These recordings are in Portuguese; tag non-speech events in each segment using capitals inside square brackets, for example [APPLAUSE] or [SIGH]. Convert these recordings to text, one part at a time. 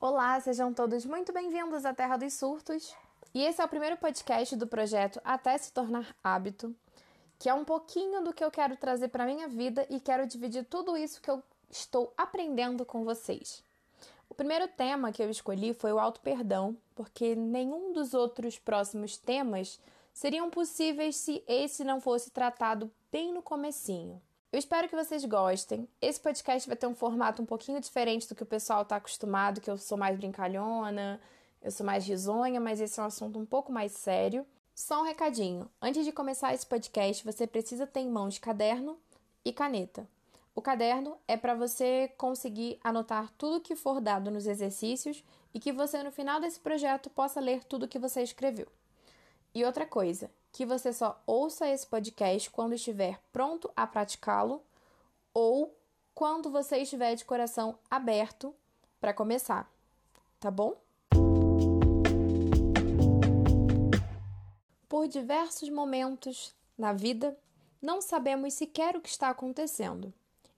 Olá, sejam todos muito bem-vindos à Terra dos Surtos. E esse é o primeiro podcast do projeto Até se tornar hábito, que é um pouquinho do que eu quero trazer para minha vida e quero dividir tudo isso que eu estou aprendendo com vocês. O primeiro tema que eu escolhi foi o auto-perdão, porque nenhum dos outros próximos temas seriam possíveis se esse não fosse tratado bem no comecinho. Eu espero que vocês gostem. Esse podcast vai ter um formato um pouquinho diferente do que o pessoal está acostumado, que eu sou mais brincalhona, eu sou mais risonha, mas esse é um assunto um pouco mais sério. Só um recadinho: antes de começar esse podcast, você precisa ter em mãos caderno e caneta. O caderno é para você conseguir anotar tudo que for dado nos exercícios e que você, no final desse projeto, possa ler tudo que você escreveu. E outra coisa, que você só ouça esse podcast quando estiver pronto a praticá-lo ou quando você estiver de coração aberto para começar, tá bom? Por diversos momentos na vida, não sabemos sequer o que está acontecendo.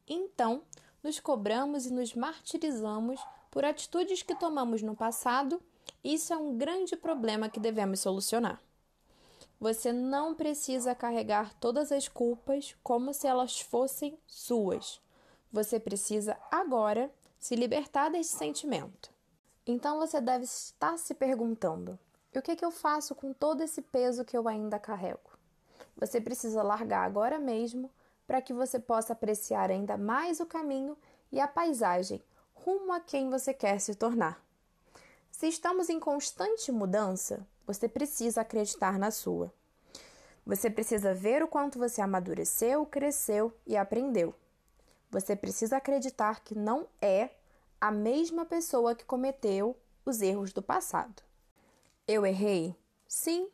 Então, nos cobramos e nos martirizamos por atitudes que tomamos no passado, e isso é um grande problema que devemos solucionar. Você não precisa carregar todas as culpas como se elas fossem suas. Você precisa agora se libertar desse sentimento. Então você deve estar se perguntando: o que, que eu faço com todo esse peso que eu ainda carrego? Você precisa largar agora mesmo para que você possa apreciar ainda mais o caminho e a paisagem rumo a quem você quer se tornar. Se estamos em constante mudança, você precisa acreditar na sua. Você precisa ver o quanto você amadureceu, cresceu e aprendeu. Você precisa acreditar que não é a mesma pessoa que cometeu os erros do passado. Eu errei? Sim.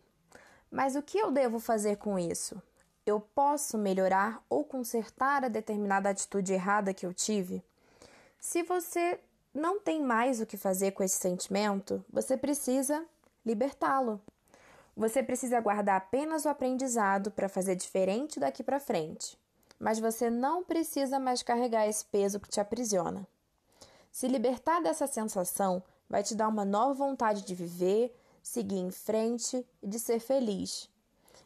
Mas o que eu devo fazer com isso? Eu posso melhorar ou consertar a determinada atitude errada que eu tive? Se você não tem mais o que fazer com esse sentimento, você precisa libertá-lo. Você precisa guardar apenas o aprendizado para fazer diferente daqui para frente, mas você não precisa mais carregar esse peso que te aprisiona. Se libertar dessa sensação vai te dar uma nova vontade de viver, seguir em frente e de ser feliz.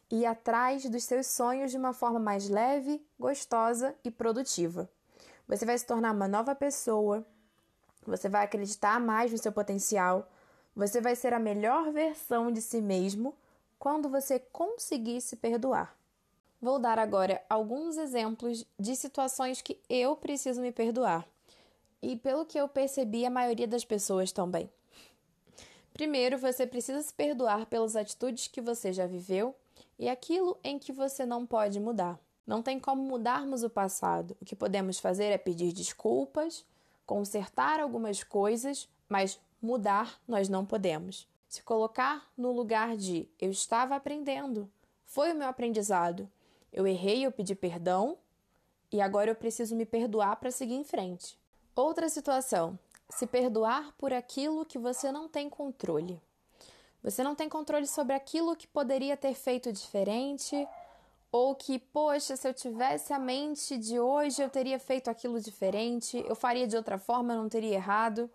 Ir atrás dos seus sonhos de uma forma mais leve, gostosa e produtiva. Você vai se tornar uma nova pessoa, você vai acreditar mais no seu potencial, você vai ser a melhor versão de si mesmo quando você conseguir se perdoar. Vou dar agora alguns exemplos de situações que eu preciso me perdoar. E pelo que eu percebi, a maioria das pessoas também. Primeiro, você precisa se perdoar pelas atitudes que você já viveu e aquilo em que você não pode mudar. Não tem como mudarmos o passado. O que podemos fazer é pedir desculpas, consertar algumas coisas, mas mudar nós não podemos. Se colocar no lugar de eu estava aprendendo, foi o meu aprendizado. Eu errei, eu pedi perdão e agora eu preciso me perdoar para seguir em frente. Outra situação: se perdoar por aquilo que você não tem controle. Você não tem controle sobre aquilo que poderia ter feito diferente, ou que, poxa, se eu tivesse a mente de hoje, eu teria feito aquilo diferente, eu faria de outra forma, eu não teria errado.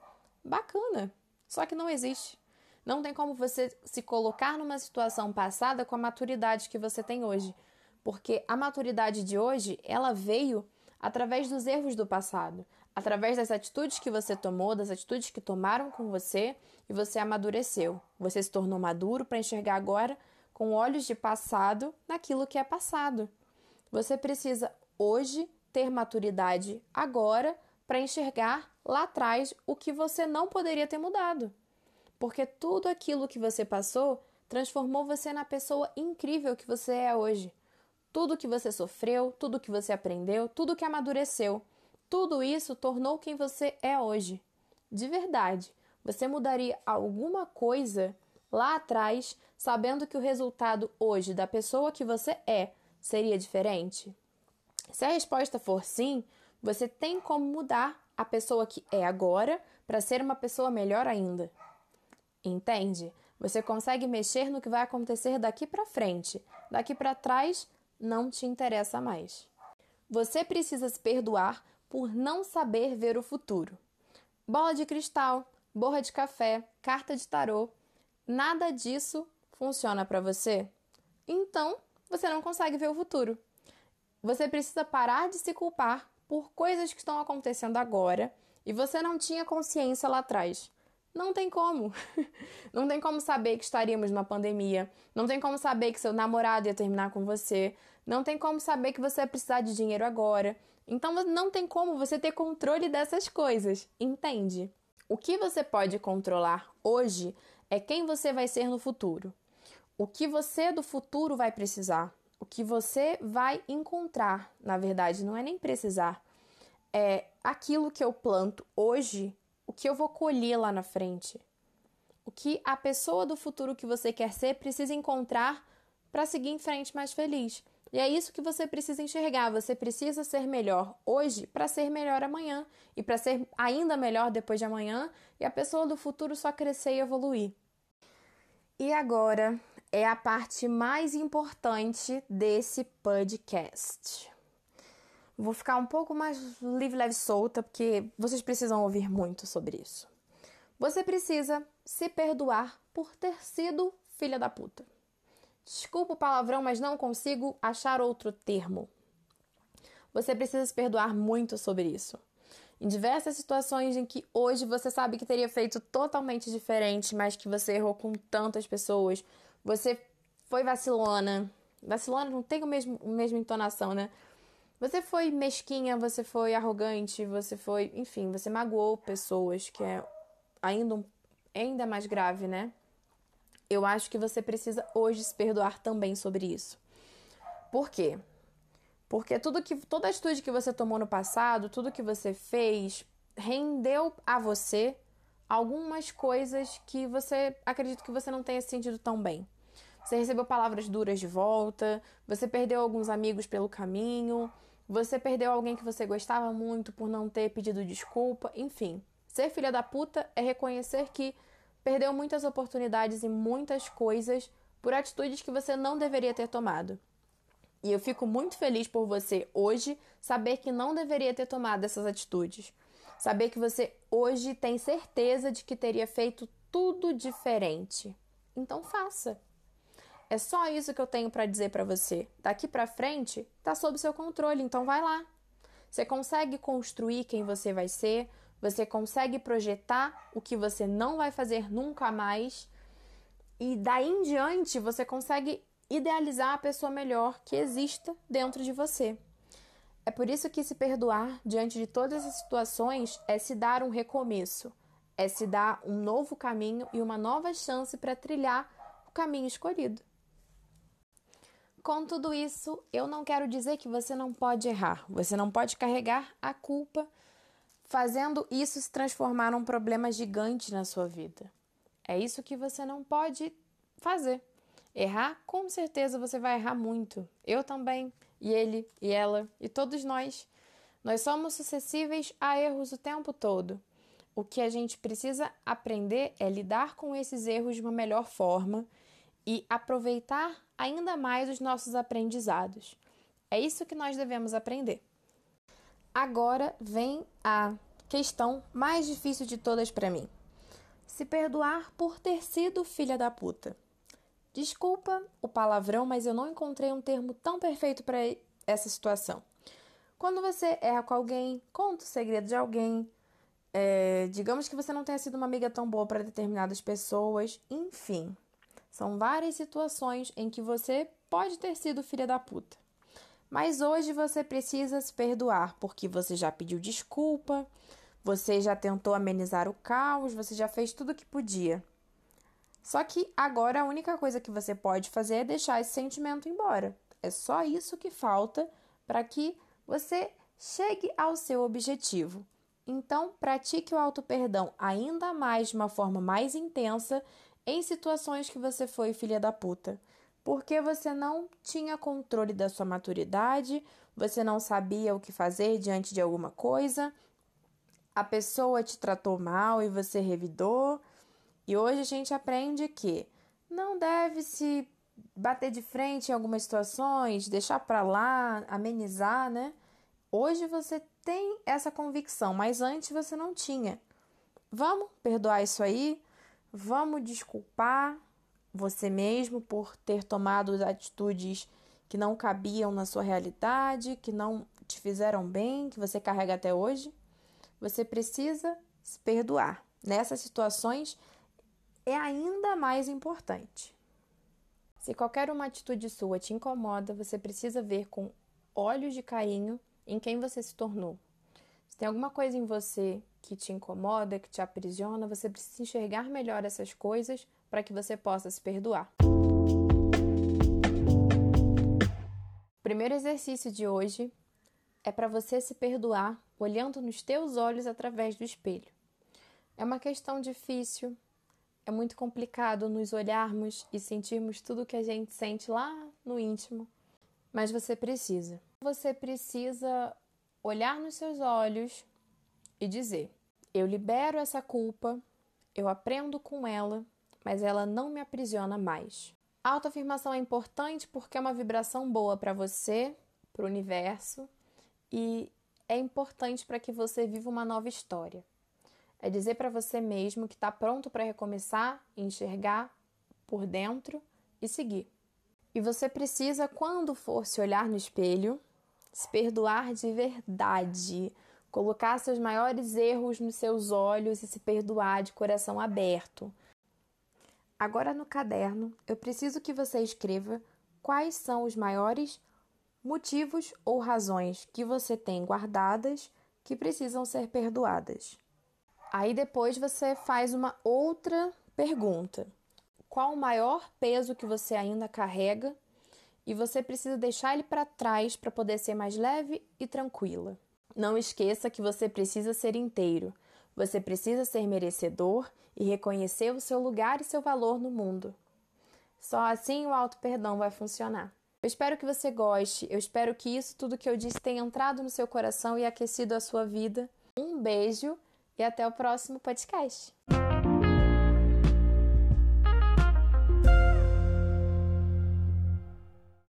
Bacana, só que não existe. Não tem como você se colocar numa situação passada com a maturidade que você tem hoje, porque a maturidade de hoje, ela veio através dos erros do passado, através das atitudes que você tomou, das atitudes que tomaram com você e você amadureceu. Você se tornou maduro para enxergar agora com olhos de passado naquilo que é passado. Você precisa hoje ter maturidade agora para enxergar lá atrás o que você não poderia ter mudado porque tudo aquilo que você passou transformou você na pessoa incrível que você é hoje. Tudo que você sofreu, tudo que você aprendeu, tudo que amadureceu, tudo isso tornou quem você é hoje. De verdade, você mudaria alguma coisa lá atrás, sabendo que o resultado hoje da pessoa que você é seria diferente? Se a resposta for sim, você tem como mudar a pessoa que é agora para ser uma pessoa melhor ainda. Entende? Você consegue mexer no que vai acontecer daqui para frente. Daqui para trás não te interessa mais. Você precisa se perdoar por não saber ver o futuro. Bola de cristal, borra de café, carta de tarô, nada disso funciona para você? Então, você não consegue ver o futuro. Você precisa parar de se culpar por coisas que estão acontecendo agora e você não tinha consciência lá atrás. Não tem como. [LAUGHS] Não tem como saber que estaríamos numa pandemia. Não tem como saber que seu namorado ia terminar com você. Não tem como saber que você vai precisar de dinheiro agora. Então não tem como você ter controle dessas coisas, entende? O que você pode controlar hoje é quem você vai ser no futuro. O que você do futuro vai precisar. O que você vai encontrar, na verdade, não é nem precisar. É aquilo que eu planto hoje o que eu vou colher lá na frente. O que a pessoa do futuro que você quer ser precisa encontrar para seguir em frente mais feliz. E é isso que você precisa enxergar. Você precisa ser melhor hoje para ser melhor amanhã e para ser ainda melhor depois de amanhã e a pessoa do futuro só crescer e evoluir. E agora é a parte mais importante desse podcast. Vou ficar um pouco mais livre, leve, solta, porque vocês precisam ouvir muito sobre isso. Você precisa se perdoar por ter sido filha da puta. Desculpa o palavrão, mas não consigo achar outro termo. Você precisa se perdoar muito sobre isso. Em diversas situações em que hoje você sabe que teria feito totalmente diferente, mas que você errou com tantas pessoas, você foi vacilona. Vacilona não tem o mesmo, a mesma entonação, né? Você foi mesquinha, você foi arrogante, você foi, enfim, você magoou pessoas, que é ainda, um, ainda mais grave, né? Eu acho que você precisa hoje se perdoar também sobre isso. Por quê? Porque tudo que toda atitude que você tomou no passado, tudo que você fez, rendeu a você algumas coisas que você acredito que você não tenha sentido tão bem. Você recebeu palavras duras de volta, você perdeu alguns amigos pelo caminho, você perdeu alguém que você gostava muito por não ter pedido desculpa, enfim. Ser filha da puta é reconhecer que perdeu muitas oportunidades e muitas coisas por atitudes que você não deveria ter tomado. E eu fico muito feliz por você hoje saber que não deveria ter tomado essas atitudes. Saber que você hoje tem certeza de que teria feito tudo diferente. Então faça. É só isso que eu tenho para dizer para você. Daqui para frente, tá sob seu controle, então vai lá. Você consegue construir quem você vai ser, você consegue projetar o que você não vai fazer nunca mais, e daí em diante você consegue idealizar a pessoa melhor que exista dentro de você. É por isso que se perdoar diante de todas as situações é se dar um recomeço, é se dar um novo caminho e uma nova chance para trilhar o caminho escolhido. Com tudo isso, eu não quero dizer que você não pode errar, você não pode carregar a culpa, fazendo isso se transformar num problema gigante na sua vida. É isso que você não pode fazer. Errar, com certeza você vai errar muito. Eu também, e ele, e ela, e todos nós. Nós somos suscetíveis a erros o tempo todo. O que a gente precisa aprender é lidar com esses erros de uma melhor forma e aproveitar ainda mais os nossos aprendizados. É isso que nós devemos aprender. Agora vem a questão mais difícil de todas para mim: se perdoar por ter sido filha da puta. Desculpa o palavrão, mas eu não encontrei um termo tão perfeito para essa situação. Quando você erra com alguém, conta o segredo de alguém, é, digamos que você não tenha sido uma amiga tão boa para determinadas pessoas, enfim. São várias situações em que você pode ter sido filha da puta. Mas hoje você precisa se perdoar porque você já pediu desculpa, você já tentou amenizar o caos, você já fez tudo o que podia. Só que agora a única coisa que você pode fazer é deixar esse sentimento embora. É só isso que falta para que você chegue ao seu objetivo. Então, pratique o auto-perdão ainda mais de uma forma mais intensa em situações que você foi filha da puta, porque você não tinha controle da sua maturidade, você não sabia o que fazer diante de alguma coisa, a pessoa te tratou mal e você revidou. E hoje a gente aprende que não deve se bater de frente em algumas situações, deixar para lá, amenizar, né? Hoje você tem essa convicção, mas antes você não tinha. Vamos perdoar isso aí, vamos desculpar você mesmo por ter tomado atitudes que não cabiam na sua realidade, que não te fizeram bem, que você carrega até hoje. Você precisa se perdoar. Nessas situações é ainda mais importante. Se qualquer uma atitude sua te incomoda, você precisa ver com olhos de carinho em quem você se tornou. Se tem alguma coisa em você que te incomoda, que te aprisiona, você precisa enxergar melhor essas coisas para que você possa se perdoar. O primeiro exercício de hoje é para você se perdoar olhando nos teus olhos através do espelho. É uma questão difícil, é muito complicado nos olharmos e sentirmos tudo que a gente sente lá no íntimo, mas você precisa. Você precisa olhar nos seus olhos e dizer: Eu libero essa culpa, eu aprendo com ela, mas ela não me aprisiona mais. A autoafirmação é importante porque é uma vibração boa para você, para o universo e é importante para que você viva uma nova história. É dizer para você mesmo que está pronto para recomeçar, enxergar por dentro e seguir. E você precisa, quando for se olhar no espelho, se perdoar de verdade, colocar seus maiores erros nos seus olhos e se perdoar de coração aberto. Agora no caderno, eu preciso que você escreva quais são os maiores motivos ou razões que você tem guardadas que precisam ser perdoadas. Aí depois você faz uma outra pergunta: qual o maior peso que você ainda carrega e você precisa deixar ele para trás para poder ser mais leve e tranquila? Não esqueça que você precisa ser inteiro. Você precisa ser merecedor e reconhecer o seu lugar e seu valor no mundo. Só assim o auto-perdão vai funcionar. Eu espero que você goste, eu espero que isso tudo que eu disse tenha entrado no seu coração e aquecido a sua vida. Um beijo e até o próximo podcast.